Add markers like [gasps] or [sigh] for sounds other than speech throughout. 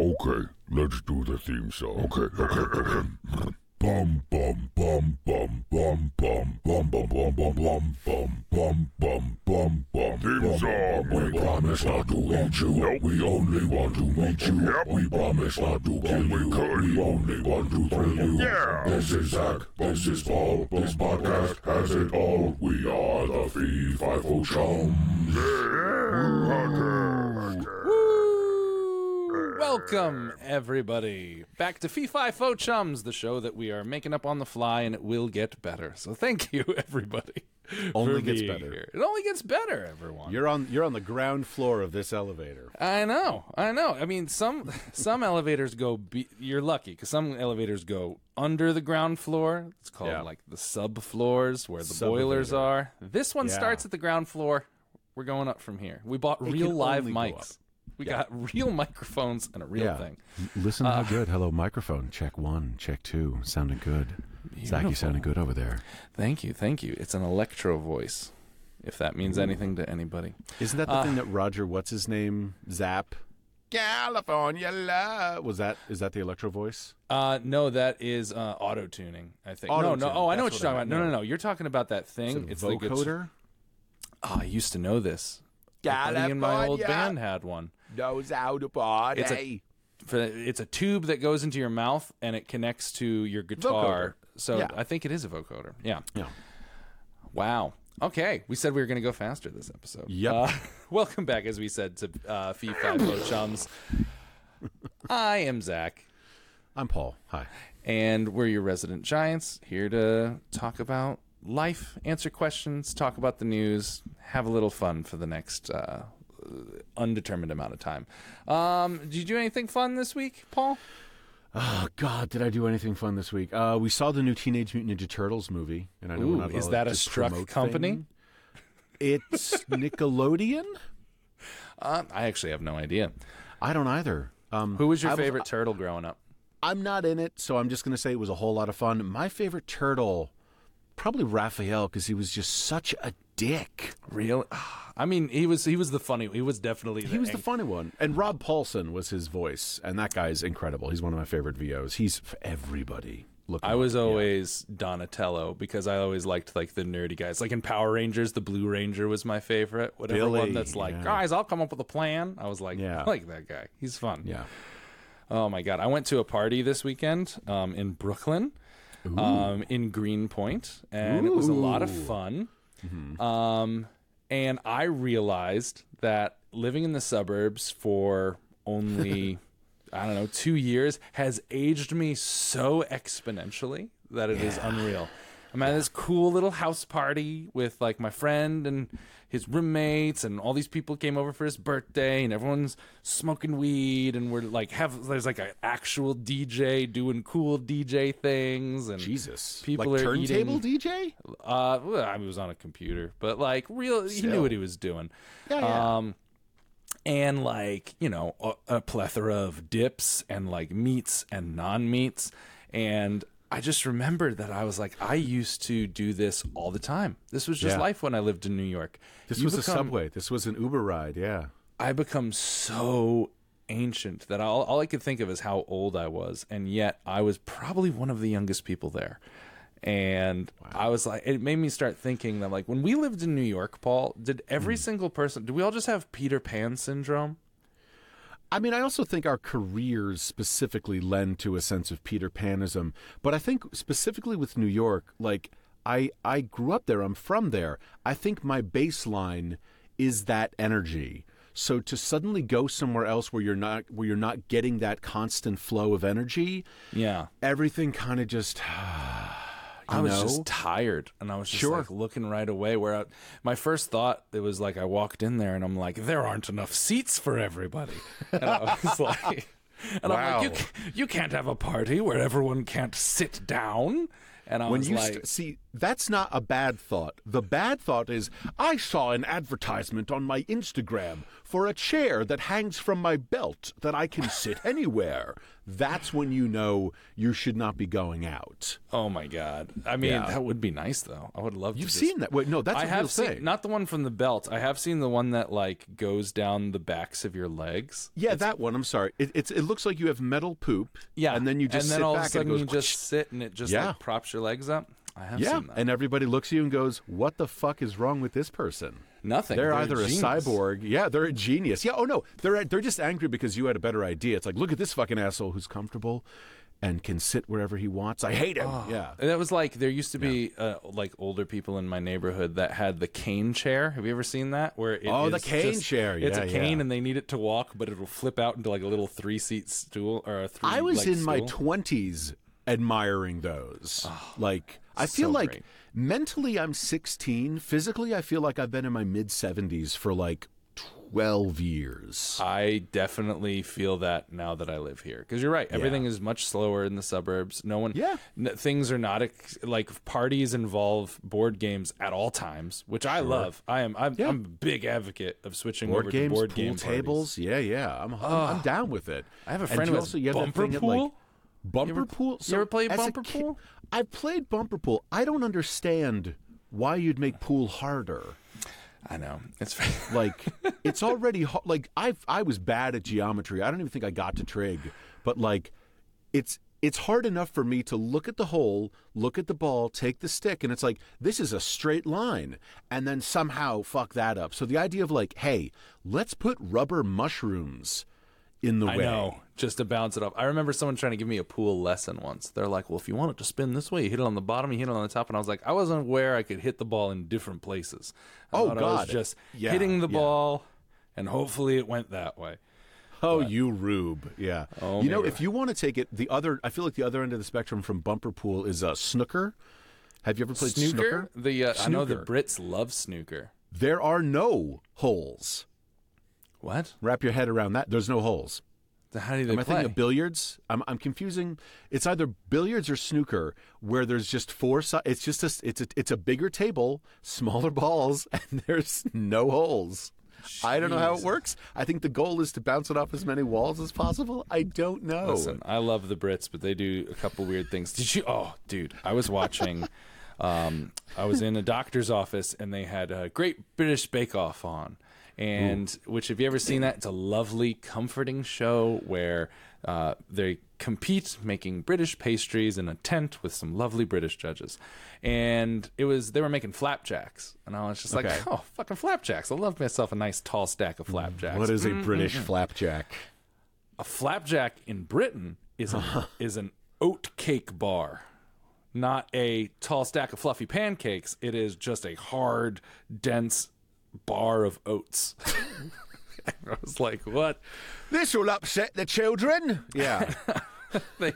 Okay, let's do the theme song. Okay, okay, okay. Bum bum bum bum bum bum bum bum bum bum bum bum bum bum bum bum Theme song. We promise not to hurt you. We only want to meet you. We promise not to kill you. We only want to thrill you. Yeah. This is Zach. This is Paul. This podcast has it all. We are the Fee Five Chums. Welcome, everybody, back to Fee Fi Fo Chums, the show that we are making up on the fly, and it will get better. So thank you, [laughs] everybody. Only gets better. here. It only gets better, everyone. You're on you're on the ground floor of this elevator. I know, I know. I mean, some [laughs] some elevators go. Be- you're lucky because some elevators go under the ground floor. It's called Yeah. like the subfloors where the Sub-elevator. boilers are. This one Yeah. starts at the ground floor. We're going up from here. We bought real live mics. We got [laughs] real microphones and a real thing. Listen how good. Hello, microphone. Check one, check two. Sounding good. Zach, you sounding good over there. Thank you, thank you. It's an Electro-Voice, if that means anything to anybody. Isn't that the thing that Roger, what's his name, Zapp? California love. Was that is that the Electro-Voice? Uh, no, that is uh, auto tuning. I think. no, no. Auto-tune, Oh, I know what you're what I talking about. No, no, no. You're talking about that thing. It's It's a like it's- vocoder. Oh, I used to know this. My buddy in my old band had one. Knows how to party. It's a for, it's a tube that goes into your mouth and it connects to your guitar. So Yeah. I think it is a vocoder. Yeah. yeah. Wow. Okay, we said we were going to go faster this episode. Yep. Uh, [laughs] welcome back, as we said, to uh, Fee Fi Fo Chums. I am Zach, I'm Paul. Hi. and we're your resident giants here to talk about life, answer questions, talk about the news, have a little fun for the next uh, undetermined amount of time. Um, did you do anything fun this week, Paul? Oh God, did I do anything fun this week? Uh, we saw the new Teenage Mutant Ninja Turtles movie, and I know Ooh, we're not is that a struck company? thing. It's [laughs] Nickelodeon. Uh, I actually have no idea. I don't either. Um, Who was your I favorite turtle growing up? I'm not in it, so I'm just going to say it was a whole lot of fun. My favorite turtle, probably Raphael, because he was just such a dick. Real? I mean, he was he was the funny. He was definitely He was the funny one, and Rob Paulsen was his voice, and that guy's incredible. He's one of my favorite VOs. He's for everybody. I was always Donatello because I always liked like the nerdy guys. Like in Power Rangers, the Blue Ranger was my favorite. Whatever Billy, one that's like, yeah. guys, I'll come up with a plan. I was like, Yeah. I like that guy. He's fun. yeah. Oh my god, I went to a party this weekend um, in Brooklyn, um, in Greenpoint, and it was a lot of fun. Um, and I realized that living in the suburbs for only [laughs] I don't know two years has aged me so exponentially that it is unreal. I'm at this cool little house party with like my friend and his roommates and all these people came over for his birthday and everyone's smoking weed and we're like have there's like an actual DJ doing cool DJ things and Jesus, people like are turntable eating, DJ. uh well, I was on a computer but like real he knew what he was doing Yeah, yeah. um and like you know a, a plethora of dips and like meats and non-meats and i just remembered that i was like i used to do this all the time this was just Yeah. life when i lived in new york This You was a subway. This was an Uber ride. Yeah. i become so ancient that all, all i could think of is how old i was and yet i was probably one of the youngest people there and I was like, it made me start thinking that, like, when we lived in New York, Paul, did every hmm. single person, did we all just have Peter Pan syndrome? I mean, I also think our careers specifically lend to a sense of Peter Panism, but I think specifically with New York, like I I grew up there, I'm from there. I think my baseline is that energy. So to suddenly go somewhere else where you're not where you're not getting that constant flow of energy, Yeah. everything kind of just [sighs] I was just tired, and I was just Sure. like looking right away. Where I, my first thought it was like I walked in there and I'm like, there aren't enough seats for everybody, and I was [laughs] like, and I'm like, you Wow. you can't have a party where everyone can't sit down. And I when was you like, st- see that's not a bad thought. The bad thought is I saw an advertisement on my Instagram for a chair that hangs from my belt that I can sit [laughs] anywhere. That's when you know you should not be going out. Oh my god! I mean, Yeah. that would be nice though. I would love. You've to just- seen that? Wait, no, that's I a have real seen thing. not the one from the belt. I have seen the one that like goes down the backs of your legs. yeah, that one. I'm sorry. It, it's it looks like you have metal poop. Yeah, and then you just and then sit all back of a sudden and it you goes. just [laughs] sit and it just Yeah. like props your legs up. I have yeah, and everybody looks at you and goes, "What the fuck is wrong with this person?" Nothing. They're, either genius. a cyborg, yeah, they're a genius. Yeah, oh no, they're they're just angry because you had a better idea. It's like, look at this fucking asshole who's comfortable and can sit wherever he wants. I hate him. Oh. yeah. And that was like there used to be uh, like older people in my neighborhood that had the cane chair. Have you ever seen that? Where it Oh, the cane just- chair. It's Yeah, It's a cane yeah. and they need it to walk, but it'll flip out into like a little three seat stool or a three. I was leg in my twenties admiring those. like I feel so like great. mentally I'm 16. Physically, I feel like I've been in my mid 70s for like 12 years. I definitely feel that now that I live here because you're right. Everything is much slower in the suburbs. No one, Yeah. n- things are not ex- like parties involve board games at all times, which I love. I am. I'm, Yeah. I'm a big advocate of switching Board over games, to board pool game tables. Yeah, yeah. I'm, I'm, I'm down with it. I have a friend who has also you bumper thing at, like, pool? Bumper ever- pool. you ever played bumper ki- pool? I've played bumper pool. I don't understand why you'd make pool harder. I know it's. [laughs] Like it's already ho- like I I was bad at geometry. I don't even think I got to trig, but like it's it's hard enough for me to look at the hole, look at the ball, take the stick, and it's like this is a straight line, and then somehow fuck that up. So the idea of like, hey, let's put rubber mushrooms in the I way. know, just to bounce it off. I remember someone trying to give me a pool lesson once. They're like, "Well, if you want it to spin this way, you hit it on the bottom, you hit it on the top." And I was like, I wasn't aware I could hit the ball in different places. I Oh, thought I was God. just Yeah, hitting the yeah. ball, and hopefully it went that way. Oh, you rube. Yeah. Oh, you know, if you want to take it, the other, I feel like the other end of the spectrum from bumper pool is uh, snooker. Have you ever played snooker? The uh, I know the Brits love snooker. There are no holes. What? Wrap your head around that. There's no holes. Then How do they Am I play? thinking of billiards? I'm, I'm confusing. It's either billiards or snooker, where there's just four. Si- it's just a, it's a it's a bigger table, smaller [laughs] balls, and there's no holes. I don't know how it Jesus. works. I think the goal is to bounce it off as many walls as possible. I don't know. Listen, I love the Brits, but they do a couple weird things. Did you? Oh, dude, I was watching. [laughs] um, I was in a doctor's office, and they had a Great British Bake Off on, and which have you ever seen that? It's a lovely, comforting show where uh, they compete making British pastries in a tent with some lovely British judges, and it was they were making flapjacks, and I was just like, [laughs] oh, fucking flapjacks! I love myself a nice tall stack of mm-hmm. flapjacks. What is a mm-hmm. British mm-hmm. flapjack? a flapjack in Britain is an, uh-huh. is an oat cake bar, not a tall stack of fluffy pancakes. It is just a hard, dense bar of oats. [laughs] I was like, what? This will upset the children. Yeah. [laughs] They,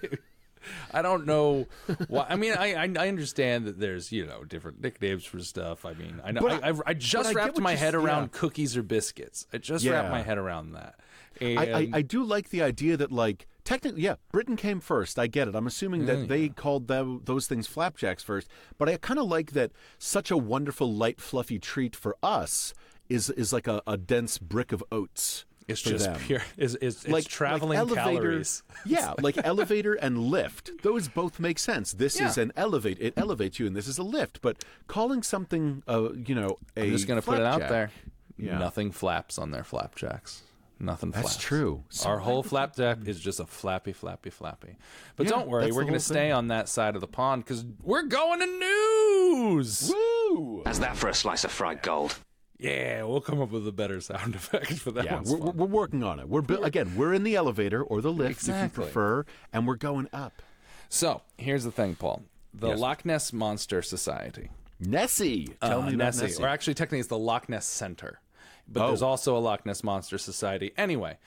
I don't know why. I mean, I, I I understand that there's you know different nicknames for stuff. I mean, I know I, I- I, just wrapped my head around yeah. cookies or biscuits. I just Yeah. wrapped my head around that. I, I do like the idea that, like, technically, yeah, Britain came first. I get it. I'm assuming that they called them, those things flapjacks first. But I kind of like that such a wonderful, light, fluffy treat for us is is like a, a dense brick of oats. it's just them. pure. It's, it's, it's like traveling like elevator, calories. [laughs] Yeah, like elevator and lift. Those both make sense. This is an elevate. It elevates you, and this is a lift. But calling something, uh, you know, a I'm just gonna put it out there. Yeah. Nothing flaps on their flapjacks. Nothing flat. That's flaps. true. So Our whole flap deck is just a flappy, flappy, flappy. But Yeah, don't worry, we're going to stay on that side of the pond because we're going to news. Woo! How's that for a slice of fried gold? Yeah, we'll come up with a better sound [laughs] effect for that Yeah, one's we're, fun. we're working on it. We're bu- again, we're in the elevator or the lift if you prefer, and we're going up. So here's the thing, Paul. The Yes. Loch Ness Monster Society. Nessie, tell uh, me about Nessie, Nessie. or actually, technically, it's the Loch Ness Center. But Oh. there's also a Loch Ness Monster Society. Anyway,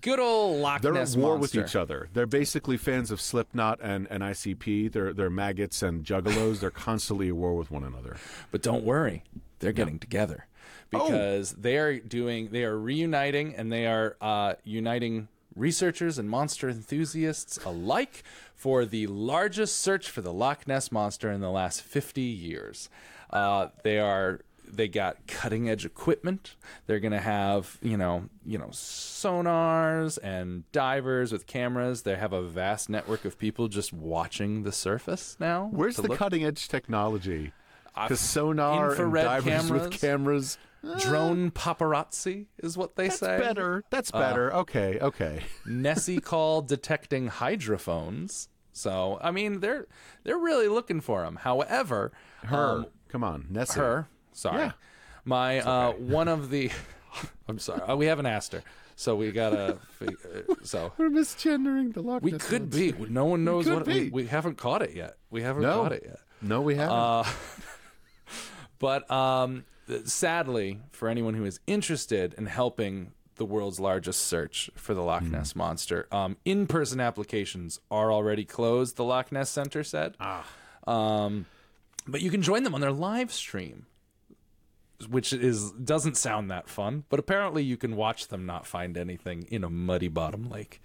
good old Loch They're Ness at war Monster. with each other. They're basically fans of Slipknot and, and ICP. They're they're maggots and juggalos. They're constantly at war with one another. But don't worry, they're getting together Oh. because they are doing they are reuniting and they are uh, uniting researchers and monster enthusiasts alike for the largest search for the Loch Ness monster in the last 50 years. Uh, they are they got cutting edge equipment. They're gonna have you know you know sonars and divers with cameras. They have a vast network of people just watching the surface now. Where's the look- cutting edge technology? Uh, Because sonar and divers with cameras. cameras. drone paparazzi is what they That's say. better. That's better. okay, okay. [laughs] Nessie call detecting hydrophones. So I mean they're they're really looking for him. However, Her. um, Come on, Nessie. her. Sorry, Yeah. my uh, [laughs] one of the. I'm sorry. Uh, we haven't asked her, so we gotta. uh, so [laughs] We're misgendering the Loch Ness we could be. No one knows could what we, be. we haven't caught it yet. We haven't No. caught it yet. No, we haven't. Uh, [laughs] But um, sadly, for anyone who is interested in helping the world's largest search for the Hmm. Loch Ness monster, um, in-person applications are already closed. The Loch Ness Center said, Ah. um, but you can join them on their live stream, which is doesn't sound that fun. But apparently, you can watch them not find anything in a muddy bottom lake,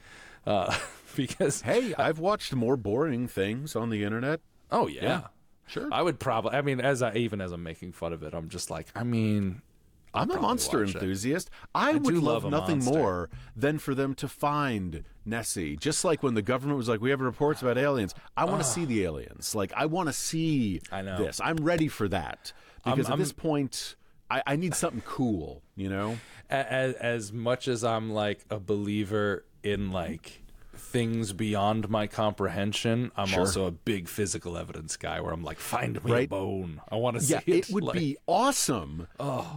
uh, [laughs] because hey, I've watched more boring things on the internet. oh yeah. Sure. I would probably. I mean, as I even as I'm making fun of it, I'm just like, I mean, I'll I'm a monster enthusiast. I, would love, love nothing monster. more than for them to find Nessie. Just like when the government was like, "We have reports about aliens." I want to see the aliens. Like, I want to see I know. this. I'm ready for that because I'm- at this point, I, I need something cool. You know? as, as much as I'm like a believer in like things beyond my comprehension, I'm Sure. also a big physical evidence guy where I'm like, find me a bone. I want to see Yeah, it. it would Like, be awesome,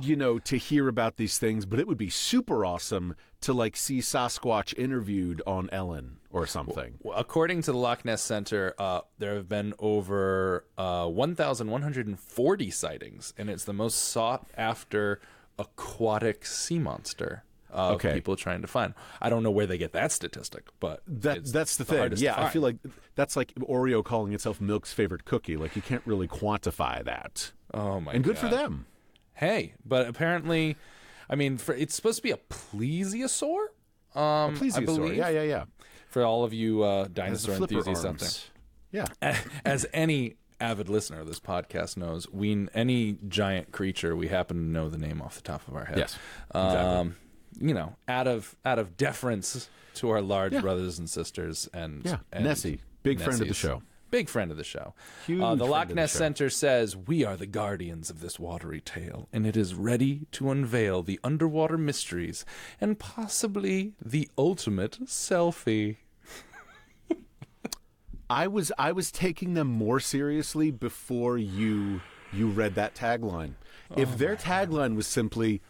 you know, to hear about these things. But it would be super awesome to like see Sasquatch interviewed on Ellen or something. According to the Loch Ness Center, uh, there have been over uh, 1,140 sightings, and it's the most sought after aquatic sea monster. Of Okay. people trying to find. I don't know where they get that statistic, but That that's the thing. Yeah, I feel like that's like Oreo calling itself Milk's favorite cookie. Like you can't really quantify that. Oh my! And good for them. Hey, but apparently, I mean, for, it's supposed to be a plesiosaur. Um, I Plesiosaur. believe Yeah, yeah, yeah. for all of you uh, the dinosaur enthusiasts out there. Yeah. As any avid listener of this podcast knows, we any giant creature we happen to know the name off the top of our head. Yes, exactly. You know, out of out of deference to our large Yeah. brothers and sisters, and Yeah. and Nessie, big friend of the show. Big friend of the show. Huge uh, the Loch of the Ness. Center says, We are the guardians of this watery tale, and it is ready to unveil the underwater mysteries and possibly the ultimate selfie. I was I was taking them more seriously before you you read that tagline. Oh if their tagline was simply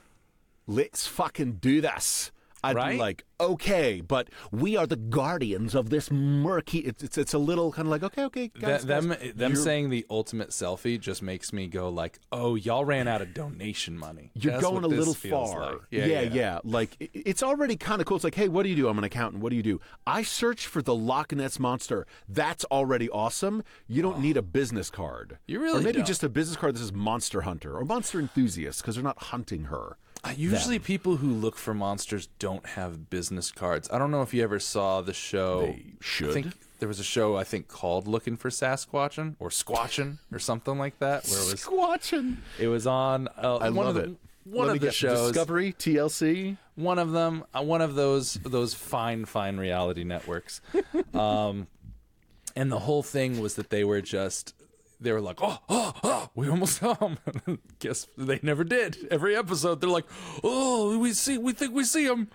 "Let's fucking do this," I'd Right? be like, "Okay," but we are the guardians of this murky. It's it's, it's a little kind of like, "Okay, okay." Guys, Th- them guys, them saying the ultimate selfie just makes me go like, oh, y'all ran out of donation money. You're That's going a little far. like. Yeah, yeah, Like i- it's already kind of cool. It's like, hey, what do you do? I'm an accountant. What do you do? I search for the Loch Ness monster. That's already awesome. You don't need a [gasps] business card. You really or maybe don't. just a business card that says Monster Hunter or Monster Enthusiast because they're not hunting her. Usually, people who look for monsters don't have business cards. I don't know if you ever saw the show. They should. I think there was a show I think called "Looking for Sasquatchin" or "Squatchin" or something like that, where it was Squatching. it was on uh, I one love of the, it. one Let of the shows. Discovery, TLC. One of them, uh, one of those those fine fine reality networks, [laughs] um, and the whole thing was that they were just they were like, oh, oh, oh, we almost [laughs] saw him. [laughs] Guess they never did. Every episode, they're like, oh, we see, we think we see him,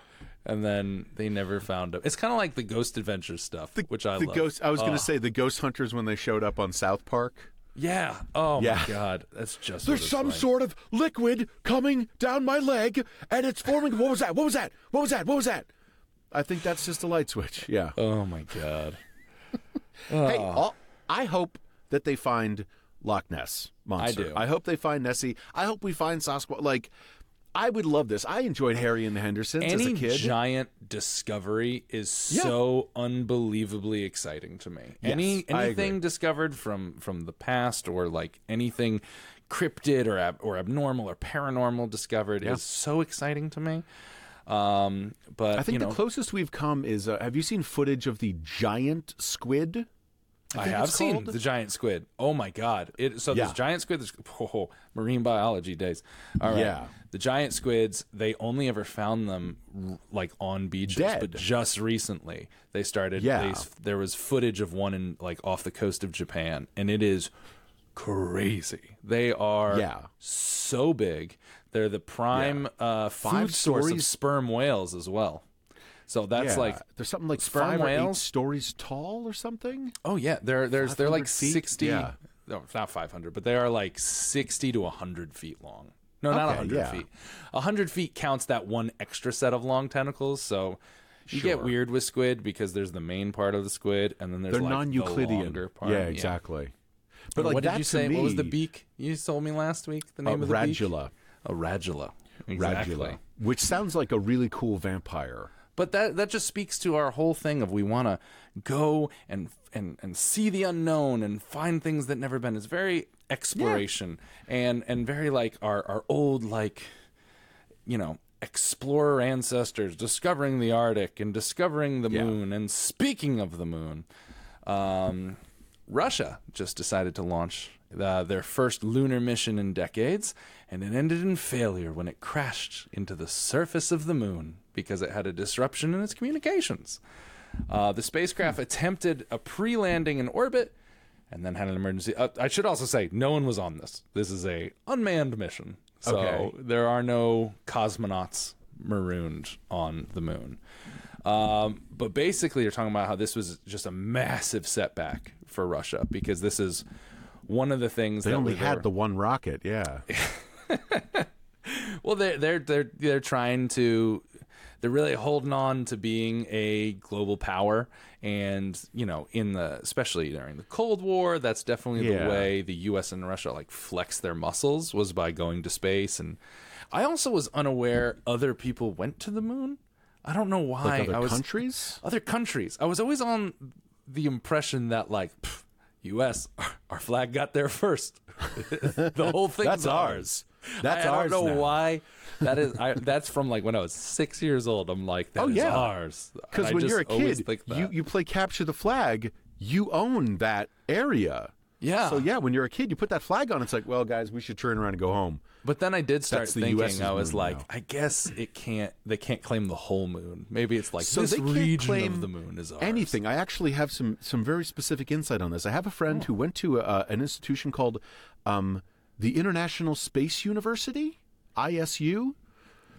and then they never found him. It's kind of like the Ghost Adventure stuff, which I the love. ghost. I was going Oh, to say the ghost hunters when they showed up on South Park. yeah. Oh Yeah. my god, that's just There's some like. sort of liquid coming down my leg, and it's forming. What was that? What was that? What was that? What was that? I think that's just a light switch. Yeah. Oh my god. [laughs] Hey, all, I hope that they find Loch Ness monster. I do. I hope they find Nessie. I hope we find Sasquatch. Like, I would love this. I enjoyed Harry and the Hendersons as a kid. giant discovery is Yeah. so unbelievably exciting to me. any I anything discovered from from the past or like anything cryptid or ab, or abnormal or paranormal discovered is so exciting to me. Um, but I think you know, the closest we've come is uh, have you seen footage of the giant squid? I, have seen the giant squid. Oh my god! It, so Yeah. there's giant squid. There's oh, marine biology days. All right. Yeah. The giant squids. They only ever found them like on beaches, but just recently they started. Yeah. They, there was footage of one in like off the coast of Japan, and it is crazy. They are Yeah. so big. They're the prime uh, food Five source of sperm whales as well. So that's Yeah. like there's something like five or eight stories tall or something. Oh yeah, they're there's they're like feet? sixty. Yeah. No, not five hundred, but they are like sixty to hundred feet long. No, not Okay, hundred yeah. feet. hundred feet counts that one extra set of long tentacles. So you get weird with squid because there's the main part of the squid, and then there's They're like non-Euclidean. The part. yeah, exactly. But like what did you say? me, What was the beak? You told me last week. The name oh, of the beak. radula. A radula. Exactly. Radula, which sounds like a really cool vampire. But that that just speaks to our whole thing of we want to go and and and see the unknown and find things that never been. It's very exploration and and very like our our old like you know explorer ancestors discovering the Arctic and discovering the Yeah. moon. And speaking of the moon, um, Russia just decided to launch uh, their first lunar mission in decades, and it ended in failure when it crashed into the surface of the moon because it had a disruption in its communications. Uh, the spacecraft attempted a pre landing in orbit and then had an emergency. Uh, I should also say, no one was on this. This is a unmanned mission. So Okay. there are no cosmonauts marooned on the moon. Um, but basically, you're talking about how this was just a massive setback for Russia because this is one of the things They that only had the one rocket. Yeah. [laughs] well, they're they're they're they're trying to they're really holding on to being a global power, and you know, in the especially during the Cold War, that's definitely Yeah. the way the U.S. and Russia like flex their muscles was by going to space. And I also was unaware other people went to the moon. I don't know why. Like other I was, countries. other countries. I was always on the impression that like pff, U.S. [laughs] Our, flag got there first. [laughs] the whole thing's That's ours. [laughs] That's I, I ours don't know now. why. That is. I, [laughs] that's from like when I was six years old. I'm like, that Oh, is yeah. ours. And Because I when you're a always kid, think you, that. you play capture the flag. You own that area. Yeah. So yeah, when you're a kid, you put that flag on. It's like, well, guys, we should turn around and go home. But then I did start That's the thinking. US's I was moon like, now. I guess it can't. They can't claim the whole moon. Maybe it's like So this they can't region claim of the moon is ours. Anything. I actually have some some very specific insight on this. I have a friend Oh. who went to a, an institution called um, the International Space University, ISU.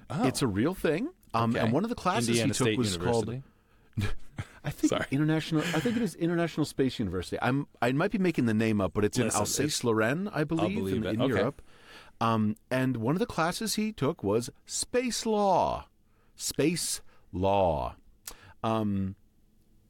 It's a real thing. Um, Oh. Okay. And one of the classes Indiana he took State was University. called. [laughs] I think Sorry. international. I think it is International Space University. I'm. I might be making the name up, but it's in Listen, Alsace Lorraine, I believe, believe in, in Okay. Europe. Um, and one of the classes he took was space law. Space law. Um,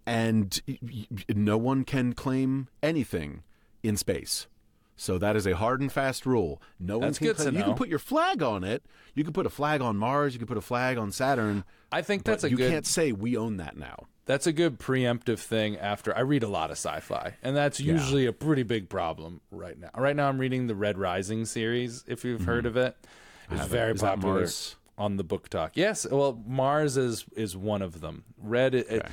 and y- y- no one can claim anything in space. So that is a hard and fast rule. No That's one good can to claim. You know. can put your flag on it. You can put a flag on Mars. You can put a flag on Saturn. I think that's a you good. can't say we own that now. That's a good preemptive thing after I read a lot of sci-fi, and that's usually a pretty big problem right now. Right now, I'm reading the Red Rising series. If you've heard of it, it's haven't. very Is that popular Mars? on the BookTok. Yes, well, Mars is is one of them. Red. It,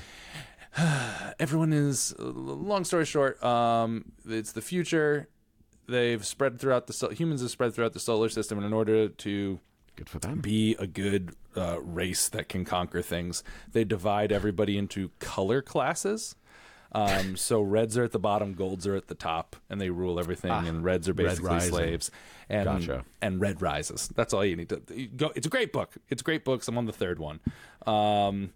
[sighs] everyone is. Long story short, um, it's the future. They've spread throughout the humans have spread throughout the solar system, and in order to Good for them. be a good uh, race that can conquer things. They divide everybody into color classes. Um, [laughs] so reds are at the bottom, golds are at the top, and they rule everything. and reds are basically Rising. slaves. And Gotcha. and red rises. That's all you need to you go. It's a great book. It's great books. I'm on the third one. Um,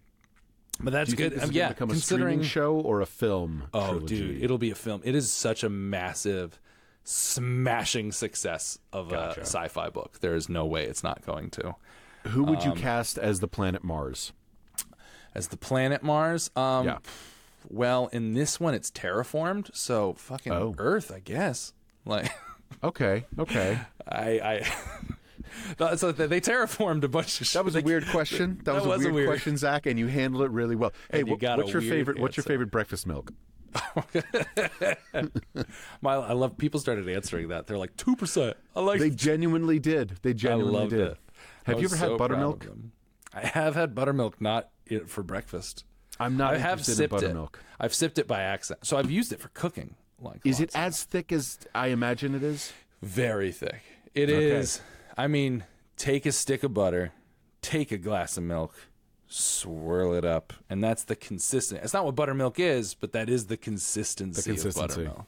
but that's good. Um, yeah, become a considering show or a film? Oh, trilogy? dude, it'll be a film. It is such a massive, smashing success of Gotcha. a sci-fi book. There is no way it's not going to. Who would um, you cast as the planet Mars? As the planet Mars, um, Yeah. well, in this one it's terraformed, so fucking Oh. Earth, I guess. Like, [laughs] Okay, okay. I, I, [laughs] so they terraformed a bunch of. That was a weird question. [laughs] That, was, a weird, question, Zach, and you handled it really well. Hey, wh- what's your weird favorite? What's your favorite breakfast milk? [laughs] My, I love people started answering that. They're like two percent. I like. They [laughs] genuinely did. They I genuinely loved did. it. Have you ever had so of buttermilk? I have had buttermilk, not it for breakfast. I'm not I have sipped it. buttermilk. I've sipped it by accident, so I've used it for cooking. Like, Is it as thick as I imagine it is? very thick? It is. I mean, take a stick of butter, take a glass of milk, swirl it up, and that's the consistent. It's not what buttermilk is, but that is the consistency, The consistency. of buttermilk.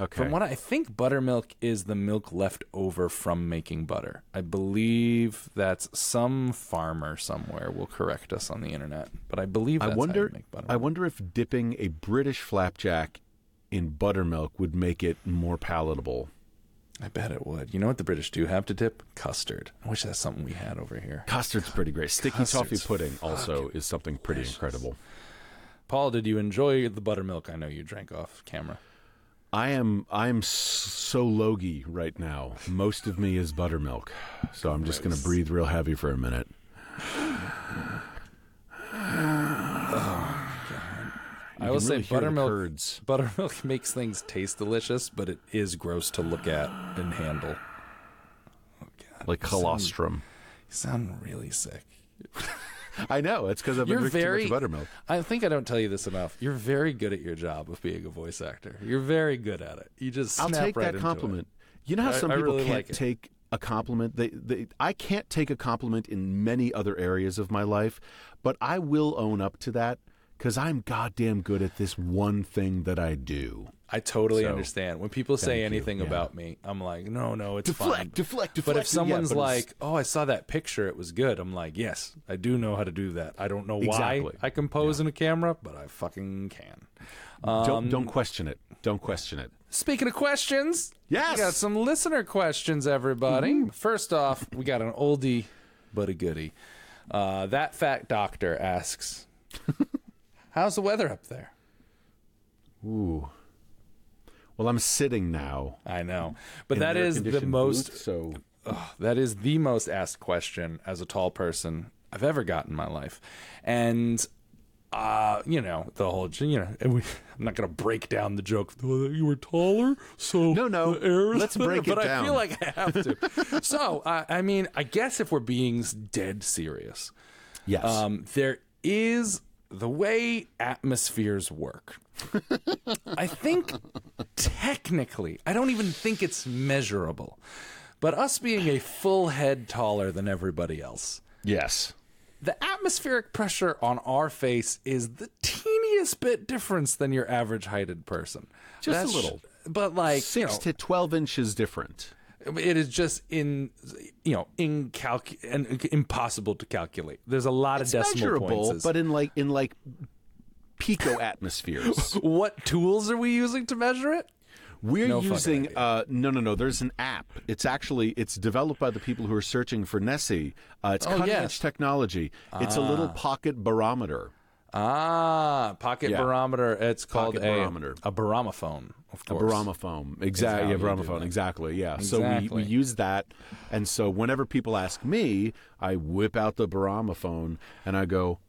Okay. From what I think, buttermilk is the milk left over from making butter. I believe that's some farmer somewhere will correct us on the internet, but I believe I wonder. how you make buttermilk. I wonder if dipping a British flapjack in buttermilk would make it more palatable. I bet it would. You know what the British do have to dip? Custard. I wish that's something we had over here. Custard's pretty great. Sticky toffee pudding also is something pretty incredible. Paul, did you enjoy the buttermilk? I know you drank off camera. I am I am so logy right now. Most of me is buttermilk, so I'm just going to breathe real heavy for a minute. I will can say really hear the buttermilk. curds. Buttermilk [laughs] makes things taste delicious, but it is gross to look at and handle. Oh God, Like you sound- colostrum. You sound really sick. [laughs] I know it's because I've been You're drinking very too much buttermilk. I think I don't tell you this enough. You're very good at your job of being a voice actor. You're very good at it. You just I'll snap take right that into compliment. You know how I- some I people really can't like take a compliment. They, they, I can't take a compliment in many other areas of my life, but I will own up to that because I'm goddamn good at this one thing that I do. I totally So, understand. When people say you, anything yeah. about me, I'm like, no, no, it's Deflect, fine. deflect, But deflect. if someone's Yeah, but like, "Oh, I saw that picture; it was good," I'm like, "Yes, I do know how to do that. I don't know why Exactly. I compose in a camera, but I fucking can." don't don't question it. Don't question it. Speaking of questions, Yes! we got some listener questions, everybody. First off, we got an oldie but a goodie. Uh, that fat doctor asks, "How's the weather up there?" Ooh. Well, I'm sitting now. I know, but that is the most booth, so That is the most asked question as a tall person I've ever got in my life. And, uh, you know, the whole, you know, and we, I'm not going to break down the joke. "Oh, You were taller, so No, no, the air is let's thinner," break [laughs] it But I feel like I have to. so, uh, I mean, I guess if we're being dead serious, yes. um, there is the way atmospheres work. [laughs] I think technically, I don't even think it's measurable, but us being a full head taller than everybody else, yes. the atmospheric pressure on our face is the teeniest bit difference than your average heighted person. Just a little. But like, Six you know, to twelve inches different. It is just in you know incalc- and impossible to calculate. There's a lot It's of decimal measurable, points. but in like in like pico atmospheres. [laughs] what tools are we using to measure it? We're No using uh, no, no, no. There's an app. It's actually it's developed by the people who are searching for Nessie. Uh, it's Oh, cutting yes. edge technology. It's a little pocket barometer. Ah, pocket Yeah. barometer. It's called Pocket a barometer. a baromophone, of A course. baromophone, exactly. Yeah, baromophone, exactly. Yeah. So we, we use that, and so whenever people ask me, I whip out the baromophone and I go,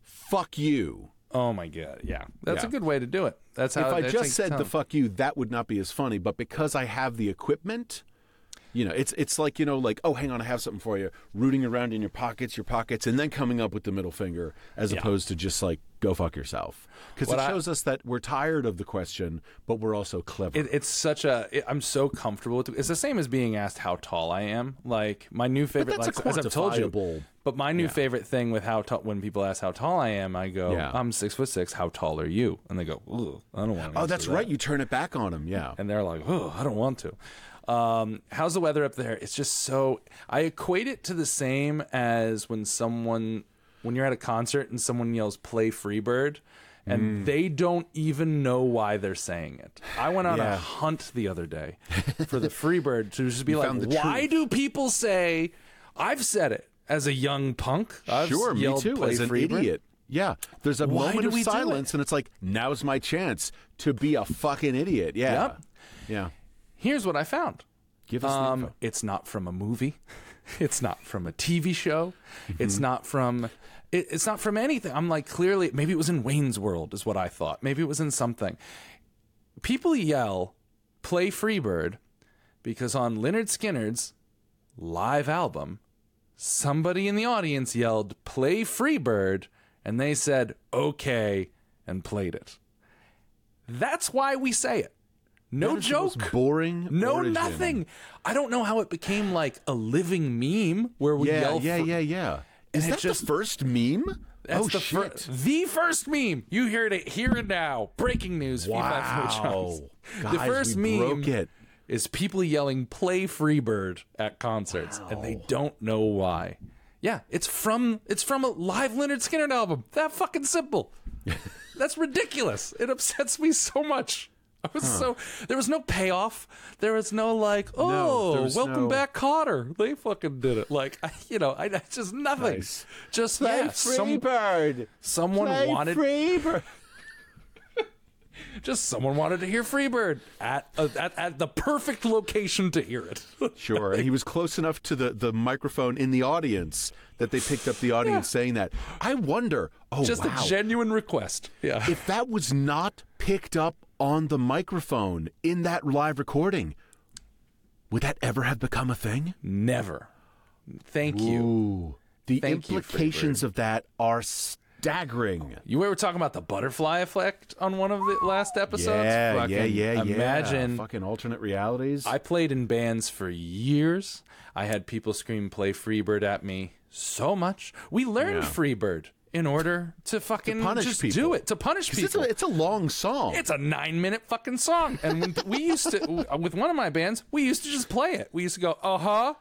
"Fuck you." Oh my god, yeah, that's Yeah. a good way to do it. That's how. if I just said the fuck you, that would not be as funny. But because I have the equipment, you know, it's it's like you know, like oh, hang on, I have something for you. Rooting around in your pockets, your pockets, and then coming up with the middle finger, as Yeah. opposed to just like go fuck yourself. Because it What I- shows us that we're tired of the question, but we're also clever. It, it's such a. It, I'm so comfortable with it. It's the same as being asked how tall I am. Like my new favorite. like as I've told you. But my new favorite thing with how tall when people ask how tall I am, I go, Yeah. I'm six foot six. How tall are you? And they go, I don't want to. oh, that's right. You turn it back on them. Yeah. and they're like, "Oh, I don't want to." Um, how's the weather up there? It's just so. I equate it to the same as when someone, when you're at a concert and someone yells "Play Freebird," and Mm. they don't even know why they're saying it. I went on a hunt the other day [laughs] for the Freebird to just be like, "Why truth." do people say?" I've said it as a young punk. I've sure, me too. "Play As an Freebird." idiot. Yeah. There's a Why moment of do it? silence, and it's like now's my chance to be a fucking idiot. Yeah. Yep. Yeah. Here's what I found. Give us the Um, info. it's not from a movie. [laughs] It's not from a TV show. Mm-hmm. It's not from. It, it's not from anything. I'm like, clearly, maybe it was in Wayne's World, is what I thought. Maybe it was in something. People yell, "Play Freebird," because on Lynyrd Skynyrd's live album, somebody in the audience yelled, play Freebird, and they said, okay, and played it. That's why we say it. No That is the most joke. boring. No, origin. nothing. I don't know how it became like a living meme where we Yeah, yell. yeah, fr- yeah, yeah. Is that just- the first meme? That's oh the shit! fir- the first meme. You heard it here and now. Breaking news. Wow, guys, the first meme is people yelling "Play Freebird" at concerts, and they don't know why. Yeah, it's from it's from a live Lynyrd Skynyrd album. That fucking simple. [laughs] That's ridiculous. It upsets me so much. [laughs] I was so there was no payoff. There was no like, oh, was welcome no- back, Kotter. They fucking did it. Like, I, you know, I, I just nothing. Nice. Just yeah, some, Freebird. someone Play wanted Freebird. [laughs] just someone wanted to hear Freebird at, uh, at at the perfect location to hear it. [laughs] Sure, and he was close enough to the, the microphone in the audience that they picked up the audience saying that. I wonder. Oh, just wow. a genuine request. Yeah. if that was not picked up on the microphone in that live recording, would that ever have become a thing? Never. Thank you. Ooh, the Thank you, implications of that are staggering. You were talking about the butterfly effect on one of the last episodes. Yeah, Fucking yeah, yeah, yeah. Imagine fucking alternate realities. I played in bands for years. I had people scream "Play Freebird" at me so much. We learned Yeah. Freebird in order to fucking punish just people. do it to punish 'Cause it's a, people. it's a long song. It's a nine minute fucking song. And when we used to, with one of my bands, we used to just play it. We used to go, uh huh,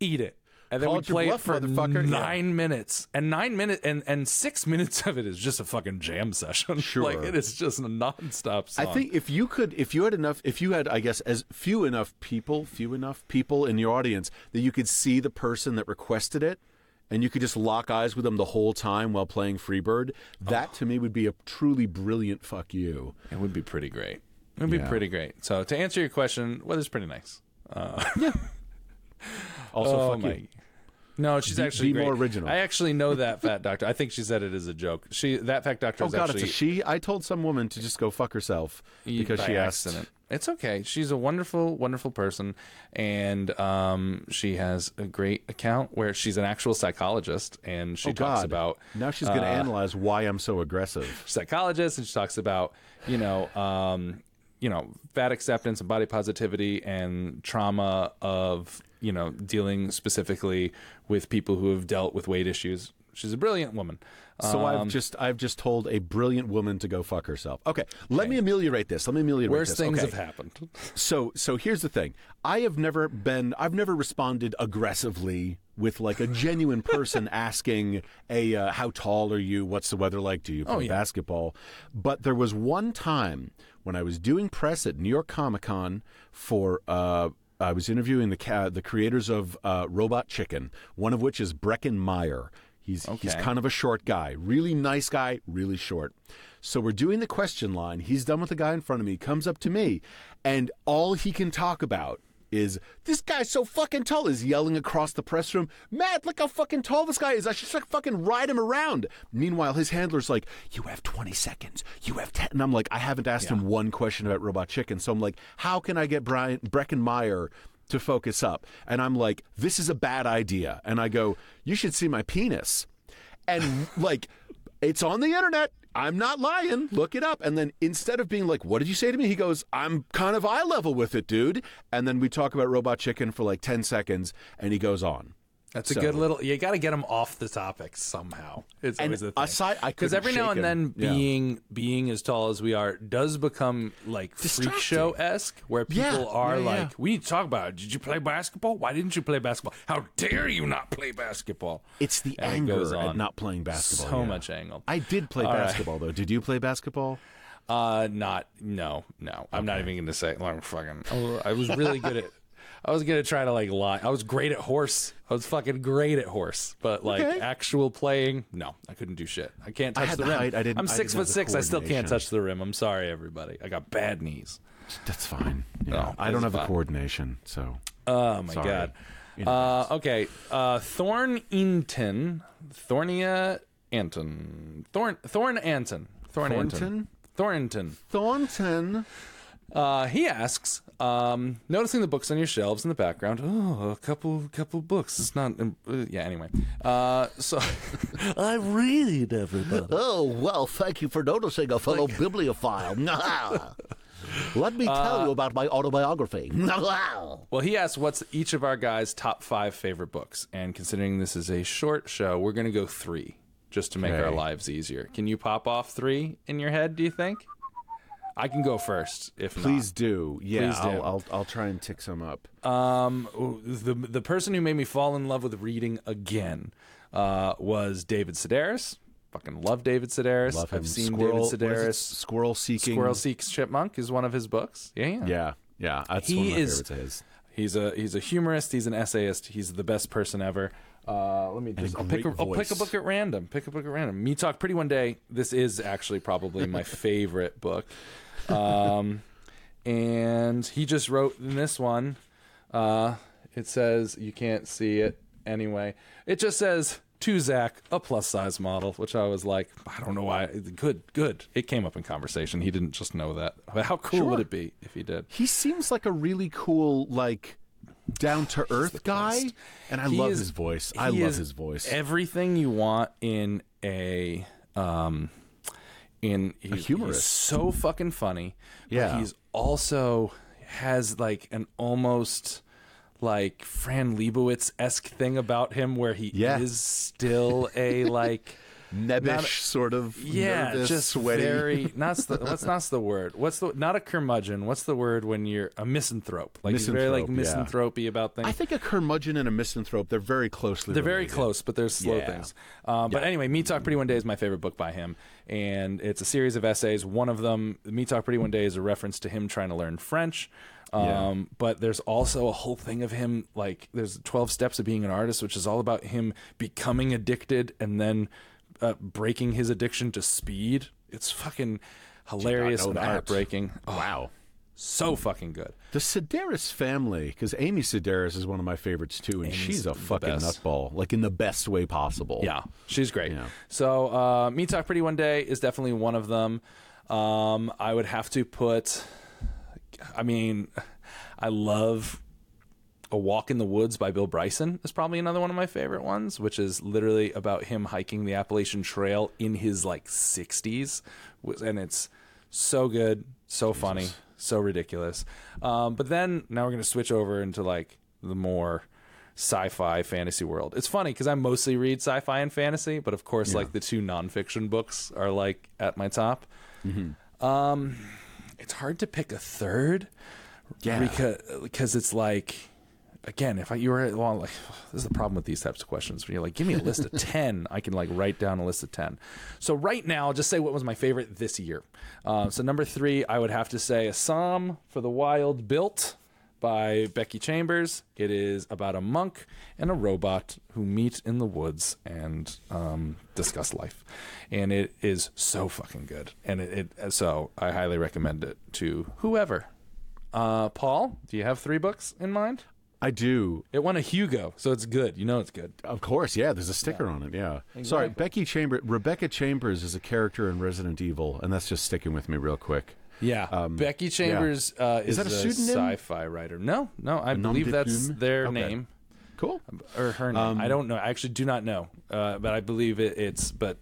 eat it. And then we play it for motherfucker. Yeah. nine minutes. And nine minutes, and, and six minutes of it is just a fucking jam session. [laughs] Sure. like, it is just a nonstop song. I think if you could, if you had enough, if you had, I guess, as few enough people, few enough people in your audience that you could see the person that requested it, and you could just lock eyes with them the whole time while playing Freebird, that oh. to me would be a truly brilliant fuck you. it would be pretty great. It would be pretty great. So, to answer your question, weather's pretty nice. Uh, [laughs] also, oh fuck my. you. No, she's Be- actually be more great. original. I actually know [laughs] that fat doctor. I think she said it as a joke. She that fat doctor Oh is God, actually it's a she. I told some woman to just go fuck herself because she asked. It's okay. She's a wonderful, wonderful person, and um, she has a great account where she's an actual psychologist, and she Oh talks God! about now she's going to uh, analyze why I'm so aggressive. [laughs] psychologist, and she talks about you know, um, you know, fat acceptance and body positivity and trauma of you know dealing specifically with people who have dealt with weight issues. She's a brilliant woman. So Um, I've just I've just told a brilliant woman to go fuck herself. Okay, let me ameliorate this. Let me ameliorate worse this. things Okay. have happened. So so here's the thing. I have never been I've never responded aggressively with like a genuine [laughs] person asking a uh, how tall are you? What's the weather like? Do you play Oh, yeah. basketball? But there was one time when I was doing press at New York Comic Con for uh I was interviewing the ca- the creators of uh, Robot Chicken, one of which is Breckin Meyer. He's he's kind of a short guy, really nice guy, really short. So we're doing the question line. He's done with the guy in front of me. He comes up to me, and all he can talk about is this guy's so fucking tall. Is yelling across the press room, Matt, look how fucking tall this guy is. I should just fucking ride him around. Meanwhile, his handler's like, you have 20 seconds. You have 10. And I'm like, I haven't asked him one question about Robot Chicken. So I'm like, how can I get Brian Breckin Meyer to focus up? And I'm like, this is a bad idea. And I go, you should see my penis. And like, it's on the internet. I'm not lying. Look it up. And then instead of being like, what did you say to me? He goes, I'm kind of eye level with it, dude. And then we talk about Robot Chicken for like 10 seconds and he goes on. That's a good little. You got to get them off the topic somehow. It's And always the thing. aside- because every now and then, him. Yeah. being being as tall as we are does become like freak show esque, where people Yeah, are yeah, like, "We need to talk about it. Did you play basketball? Why didn't you play basketball? How dare you not play basketball?" It's the And it anger goes at not playing basketball. So much angle. I did play All right. basketball though. Did you play basketball? Uh, not no, no. I'm not even going to say. Like, fucking. I was really good at. I was gonna try to like lie. I was great at horse. I was fucking great at horse, but like Okay. actual playing, no, I couldn't do shit. I can't touch had the rim. height, I didn't- I'm I six didn't foot six. I still can't touch the rim. I'm sorry, everybody. I got bad knees. That's fine. Yeah. No, I don't have the coordination, so Oh my Sorry. god. Uh, okay. Uh, Thorn Inton, Thornia Anton, Thorn Thorn Anton, Thorn Anton, Thornton? Thornton. Thornton. Uh, he asks, um, noticing the books on your shelves in the background. Oh, a couple, couple books. It's not. Um, uh, yeah. Anyway, uh, so [laughs] I read everybody. [laughs] Oh, well, thank you for noticing, a fellow bibliophile. [laughs] Let me tell you about my autobiography. Well, he asked, "What's each of our guys' top five favorite books?" And considering this is a short show, we're going to go three, just to make our lives easier. Can you pop off three in your head? Do you think? I can go first, if Please do. Yeah, Please do. I'll, I'll I'll try and tick some up. Um, the the person who made me fall in love with reading again uh, was David Sedaris. Fucking love David Sedaris. Love him. I've seen Squirrel, David? Sedaris. Squirrel seeking. Squirrel Seeks Chipmunk is one of his books. Yeah, yeah. Yeah, yeah. That's He one of my is- favorites of his. He's a he's a humorist. He's an essayist. He's the best person ever. Uh, let me just. a I'll pick a, I'll pick a book at random. Pick a book at random. Me talk pretty one day. This is actually probably my [laughs] favorite book. Um, and he just wrote in this one. Uh, it says you can't see it anyway. It just says to Zach, a plus size model, which I was like, I don't know why. Good, good. It came up in conversation. He didn't just know that. How cool would it be if he did? He seems like a really cool, like down to earth guy, best. and I He love is- his voice. I he love is his voice. Everything you want in a um in he's, humorist. He's so fucking funny. Yeah. But he's also has like an almost like Fran Lebowitz esque thing about him where he Yeah. is still a like Nebbish, not sort of. yeah, nervous, just sweaty. very. [laughs] Not the what's not the word. What's the not a curmudgeon? What's the word when you're a misanthrope? Like he's very like Misanthrope, yeah. about things. I think a curmudgeon and a misanthrope, they're very closely They're very close, but they're slow Yeah. things. Um, but anyway, Me Talk Pretty One Day is my favorite book by him, and it's a series of essays. One of them, Me Talk Pretty One Day, is a reference to him trying to learn French. Um, But there's also a whole thing of him, like there's 12 Steps of Being an Artist, which is all about him becoming addicted and then uh, breaking his addiction to speed. It's fucking hilarious and that. heartbreaking. Oh, Wow. so fucking good. The Sedaris family, because Amy Sedaris is one of my favorites too, and Amy's she's a fucking best. nutball, like in the best way possible. Yeah, she's great. Yeah. So, uh, Me Talk Pretty One Day is definitely one of them. Um, I would have to put. I mean, I love A Walk in the Woods by Bill Bryson is probably another one of my favorite ones, which is literally about him hiking the Appalachian Trail in his like 60s, and it's so good, so funny, so ridiculous. Um, but then now we're gonna switch over into like the more sci-fi fantasy world. It's funny because I mostly read sci-fi and fantasy, but of course, like the two nonfiction books are like at my top. Um, it's hard to pick a third, Yeah. because because it's like. Again, if I, you were well, like [sighs] this is the problem with these types of questions. When you're like, give me a list of [laughs] ten, I can like write down a list of ten. So right now, I'll just say what was my favorite this year. Uh, so number three, I would have to say a Psalm for the Wild Built by Becky Chambers. It is about a monk and a robot who meet in the woods and um, discuss life, and it is so fucking good. And it, it so I highly recommend it to whoever. Uh, Paul, do you have three books in mind? I do. It won a Hugo, so it's good. You know it's good. Of course, yeah. There's a sticker on it. Yeah. Sorry, Becky Chambers. Rebecca Chambers is a character in Resident Evil, and that's just sticking with me real quick. Yeah, Becky Chambers uh, is, Is that a pseudonym? sci-fi writer. No, no, I believe that's their Okay. name Cool. or her name. I don't know. I actually do not know, uh, but I believe it, it's. But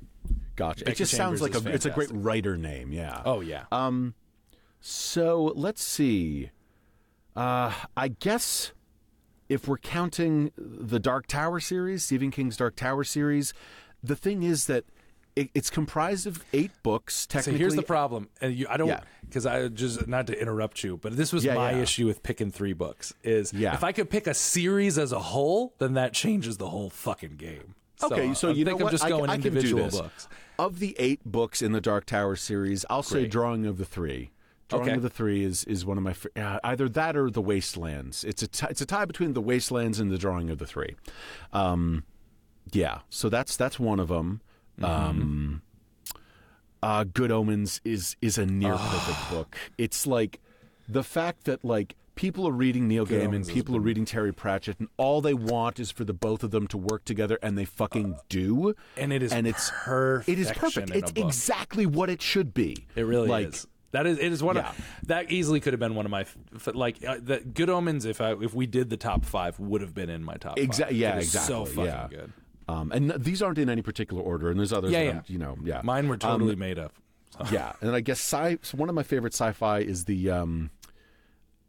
Gotcha. Becky it just sounds like a. is It's a great writer name. Yeah. oh yeah, Um. So let's see. Uh, I guess if we're counting the Dark Tower series, Stephen King's Dark Tower series, the thing is that it, it's comprised of eight books. So here's the problem, and you, I don't Yeah. because I just not to interrupt you, but this was Yeah, my yeah. issue with picking three books. Is Yeah. if I could pick a series as a whole, then that changes the whole fucking game. Okay, so I you think I'm just I, going I can do individual this. books. Of the eight books in the Dark Tower series, I'll say Drawing of the Three. Drawing Okay. of the Three is, is one of my uh, either that or the Wastelands. It's a t- it's a tie between the Wastelands and the Drawing of the Three. Um, yeah, so that's that's one of them. Mm-hmm. Um, uh, Good Omens is is a near perfect book. It's like the fact that like people are reading Neil Good Gaiman, people are reading Terry Pratchett, and all they want is for the both of them to work together, and they fucking do. Uh, And it is and it's perfection It is perfect. It's exactly what it should be. It really like, is. That is, it is one Yeah. of that easily could have been one of my like uh, the Good Omens. If I if we did the top five, would have been in my top. Five. yeah, It is So exactly, fucking yeah. good. Um, and th- these aren't in any particular order, and there's others. Yeah, that yeah. You know, yeah. Mine were Um, totally made up. [laughs] yeah, and I guess sci- so one of my favorite sci-fi is the. Um,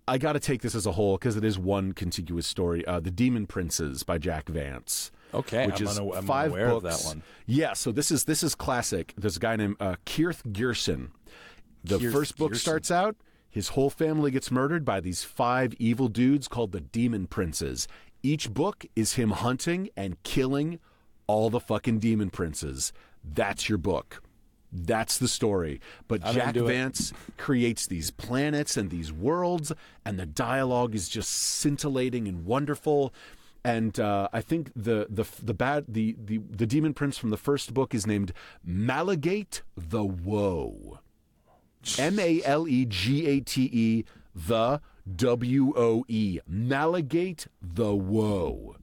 I got to take this as a whole because it is one contiguous story. Uh, the Demon Princes by Jack Vance. Okay, which I'm is una- I'm five unaware of books. that one. Yeah, so this is this is classic. There's a guy named uh, Kirth Gersen. The first book starts out. His whole family gets murdered by these five evil dudes called the Demon Princes. Each book is him hunting and killing all the fucking Demon Princes. That's your book. That's the story. But I'm Jack into it. Vance creates these planets and these worlds, and the dialogue is just scintillating and wonderful. And uh, I think the the the bad the, the the demon prince from the first book is named Malagate the Woe. M A L E G A T E the W O E. Malagate the Woe.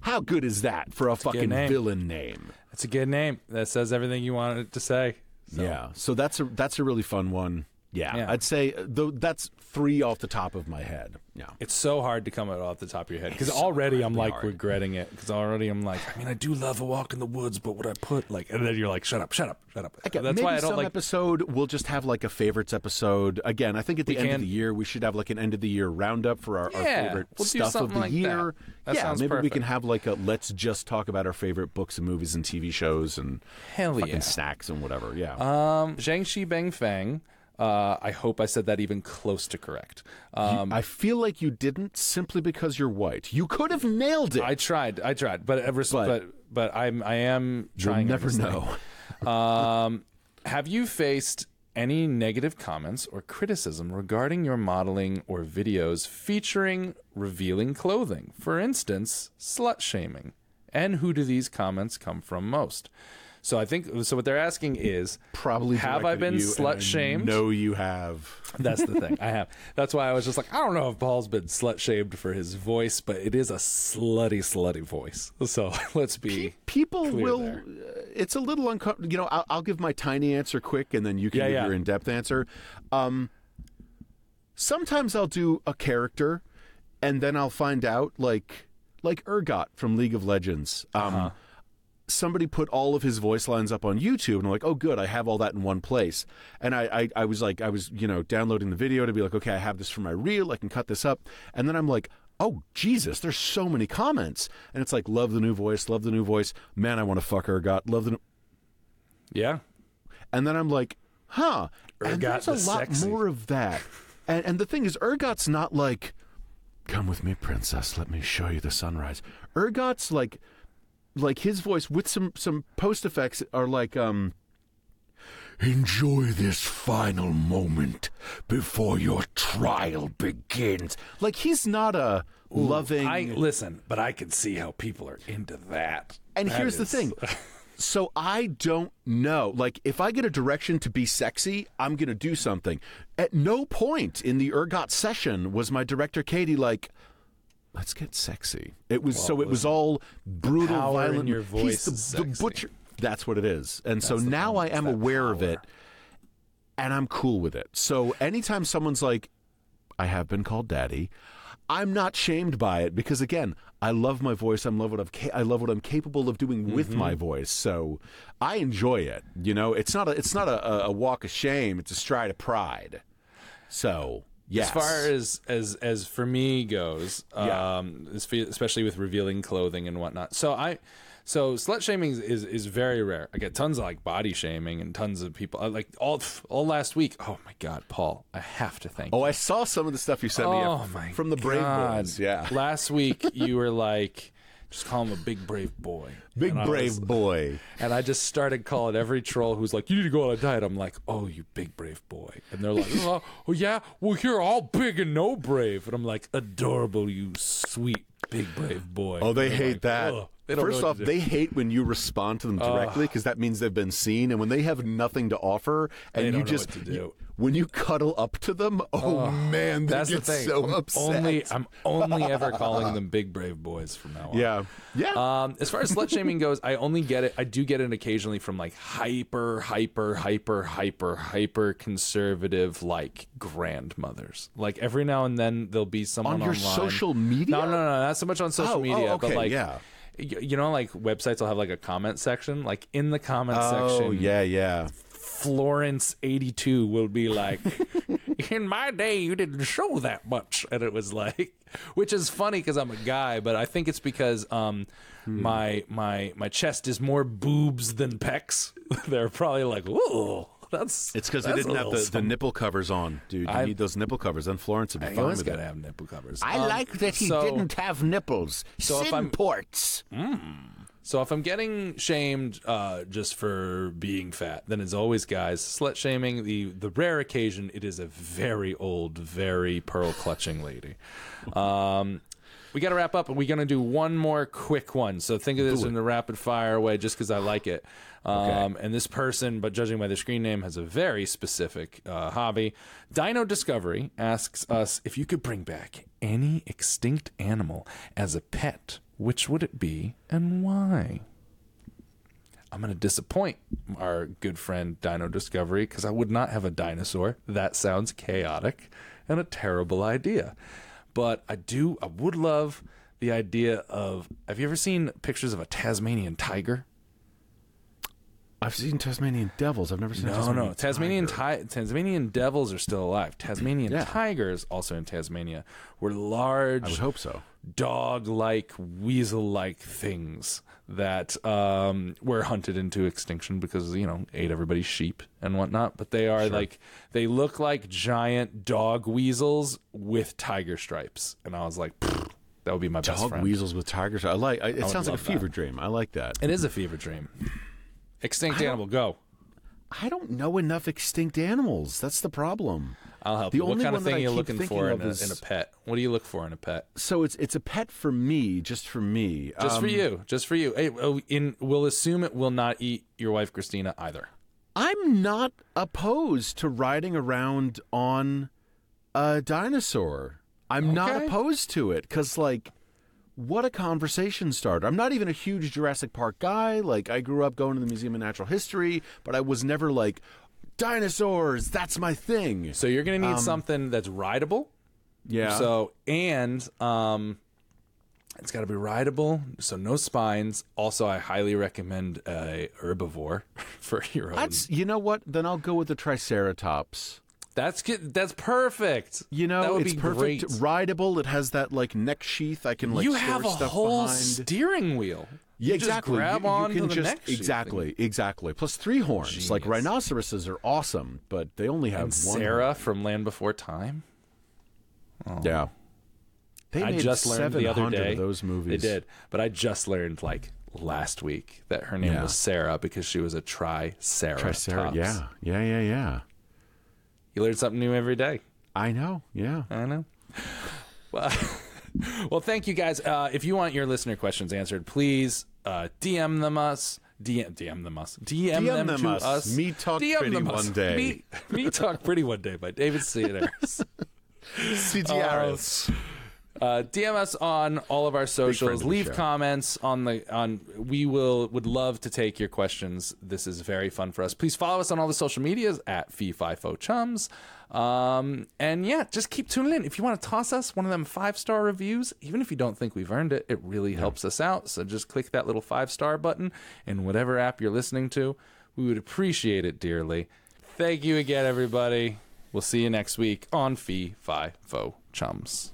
How good is that for a fucking name. villain name? That's a good name that says everything you wanted it to say. So, Yeah, so that's a that's a really fun one. Yeah, Yeah. I'd say uh, though that's three off the top of my head. Yeah, It's so hard to come out off the top of your head because already I'm like hard. regretting it because already I'm like I mean I do love a walk in the woods but would I put like and then you're like shut up shut up shut up Again, that's maybe why I don't some like episode we'll just have like a favorites episode. Again, I think at the We end of the year we should have like an end of the year roundup for our, our favorite we'll stuff of the like year. that. That yeah, sounds maybe we can have like a let's just talk about our favorite books and movies and TV shows and Hell fucking yeah. snacks and whatever. Yeah. um Zhang Shi Bang Fang uh, I hope I said that even close to correct um I feel like you didn't simply because you're white. You could have nailed it. I tried I tried but ever But- but but I'm I am trying. You'll never know. Um, have you faced any negative comments or criticism regarding your modeling or videos featuring revealing clothing? For instance, slut shaming. And who do these comments come from most? So I think so. What they're asking is, Probably have I been slut shamed? No, you have. That's the thing. [laughs] I have. That's why I was just like, I don't know if Paul's been slut shamed for his voice, but it is a slutty, slutty voice. So [laughs] let's be. people clear will there. uh, it's a little uncomfortable you know I'll, I'll give my tiny answer quick and then you can Yeah, give yeah. your in-depth answer um sometimes i'll do a character and then i'll find out like like Urgot from league of legends um Uh-huh. Somebody put all of his voice lines up on YouTube, and I'm like, oh, good, I have all that in one place. And I, I, I was like, I was, you know, downloading the video to be like, okay, I have this for my reel, I can cut this up. And then I'm like, oh, Jesus, there's so many comments. And it's like, love the new voice, love the new voice. Man, I want to fuck Urgot, love the new. Yeah. And then I'm like, huh. and Urgot there's the a lot sexy. more of that. And, and the thing is, Urgot's not like, come with me, princess, let me show you the sunrise. Urgot's like, like his voice with some some post effects are like um enjoy this final moment before your trial begins. Like he's not a loving I listen, but I can see how people are into that. and That here's the thing. [laughs] So i don't know. Like if i get a direction to be sexy i'm gonna do something. At no point in the Urgot session was my director katie like let's get sexy. It was so it was all brutal Power violent your He's the, the butcher that's what it is. And so That's the now i am aware of it and i'm cool with it. So anytime someone's like i have been called daddy i'm not shamed by it because again i love my voice. I love what i'm ca- i love what i'm capable of doing with my Mm-hmm. voice. So i enjoy it you know? It's not a it's not a- a walk of shame. It's a stride of pride. So yes As far as as as for me goes, Yeah. um, especially with revealing clothing and whatnot. So I, so slut shaming is, is is very rare. I get tons of like body shaming and tons of people uh, like all all last week. Oh my god, Paul, I have to thank. oh you. i saw some of the stuff you sent me oh my from the brave God. boys yeah Last week you were like, just call him a big brave boy. big And brave was- boy And I just started calling every troll who's like, "You need to go on a diet." I'm like, "Oh, you big brave boy," and they're like, "Oh, oh yeah, well you're all big and no brave," and I'm like, "Adorable, you sweet big brave boy." Oh, they hate like, that. "Ugh." First off, they hate when you respond to them directly because that means they've been seen. And when they have nothing to offer, and you just what to do. you- when you cuddle up to them, oh man, they That's get the thing. so I'm upset. only I'm only ever calling them [laughs] big brave boys from now on. yeah, yeah. Um, as far as slut shaming goes, I only get it. I do get it occasionally from like hyper, hyper, hyper, hyper, hyper conservative like grandmothers. Like every now and then there'll be someone On your online- social media? No, no, no, not so much on social Oh, oh, media, but okay, like yeah. You know, like websites will have like a comment section. Like in the comment oh section, yeah, yeah. Florence eighty two will be like, [laughs] "In my day, you didn't show that much," and it was like, which is funny because I'm a guy, but I think it's because um, Hmm. my my my chest is more boobs than pecs. [laughs] They're probably like, "Ooh, [laughs] that's." It's because they didn't have the, the nipple covers on, dude. You I- need those nipple covers. Then Florence would be You fine always with gotta it. have nipple covers. I Um, like that he so- didn't have nipples. So if Sin I'm- ports. So if I'm getting shamed uh, just for being fat, then it's always guys. Slut shaming, the the rare occasion, it is a very old, very pearl clutching lady. Um, we got to wrap up, and we're going to do one more quick one. So think of this in the rapid fire way, just because I like it. Um, And this person, but judging by the screen name, has a very specific uh, hobby. Dino Discovery asks us if you could bring back any extinct animal as a pet, which would it be and why? I'm going to disappoint our good friend Dino Discovery because I would not have a dinosaur. That sounds chaotic and a terrible idea. But I do, I would love the idea of have you ever seen pictures of a Tasmanian tiger? I've seen Tasmanian devils. I've never seen. a No, Tasmanian no. Tasmanian ti- Tasmanian devils are still alive. Tasmanian Yeah. tigers, also in Tasmania, were large I would hope so. dog-like, weasel-like things that um, were hunted into extinction because you know ate everybody's sheep and whatnot. But they are like they look like giant dog weasels with tiger stripes, and I was like, "Pfft, that would be my best Dog friend. weasels with tigers. I like. I, it would sounds like a love that. fever dream. I like that. It is a fever dream. Extinct animal, go. I don't know enough extinct animals. That's the problem. I'll help The you. What kind of thing are you looking for in a, is- in a pet? What do you look for in a pet? So it's it's a pet for me, just for me. Just for Um, you. Just for you. Hey, oh, in we'll assume it will not eat your wife Christina either. I'm not opposed to riding around on a dinosaur. I'm not opposed to it because, like, what a conversation starter. I'm not even a huge Jurassic Park guy. Like, I grew up going to the Museum of Natural History, but I was never like, dinosaurs, that's my thing. So you're going to need something that's rideable. Yeah. So and um, it's got to be rideable. So no spines. Also, I highly recommend a herbivore [laughs] for your own. that's, you know what? Then I'll go with the Triceratops. That's good. That's perfect. You know, that would it's be perfect. Great. Rideable. It has that like neck sheath. I can like you have a whole behind. steering wheel. Yeah, You exactly. grab you, you on can to the just neck sheath exactly, exactly. Plus three horns. Like rhinoceroses are awesome, but they only have And one. Sarah from Land Before Time. Oh. Yeah. They I just learned the other 700 day. of those movies. They did, but I just learned like last week that her name Yeah. was Sarah because she was a triceratops. Triceratops. Yeah, yeah, yeah, yeah. You learn something new every day. I know. Yeah. I know. Well, [laughs] well, thank you guys. Uh, if you want your listener questions answered, please uh, DM them us. DM, DM them us. DM, DM them, them to us. us. Me Talk DM Pretty us. One Day. Me, Me Talk Pretty One Day by David Sedaris. [laughs] CTRs. Uh, DM us on all of our socials. of Leave comments on the on. We will would love to take your questions. This is very fun for us. Please follow us on all the social medias at Fee Fi Fo Chums. Um, and yeah, just keep tuning in. If you want to toss us one of them five star reviews, even if you don't think we've earned it, it really helps us out. So just click that little five star button in whatever app you're listening to. We would appreciate it dearly. Thank you again, everybody. We'll see you next week on Fee Fi Fo Chums.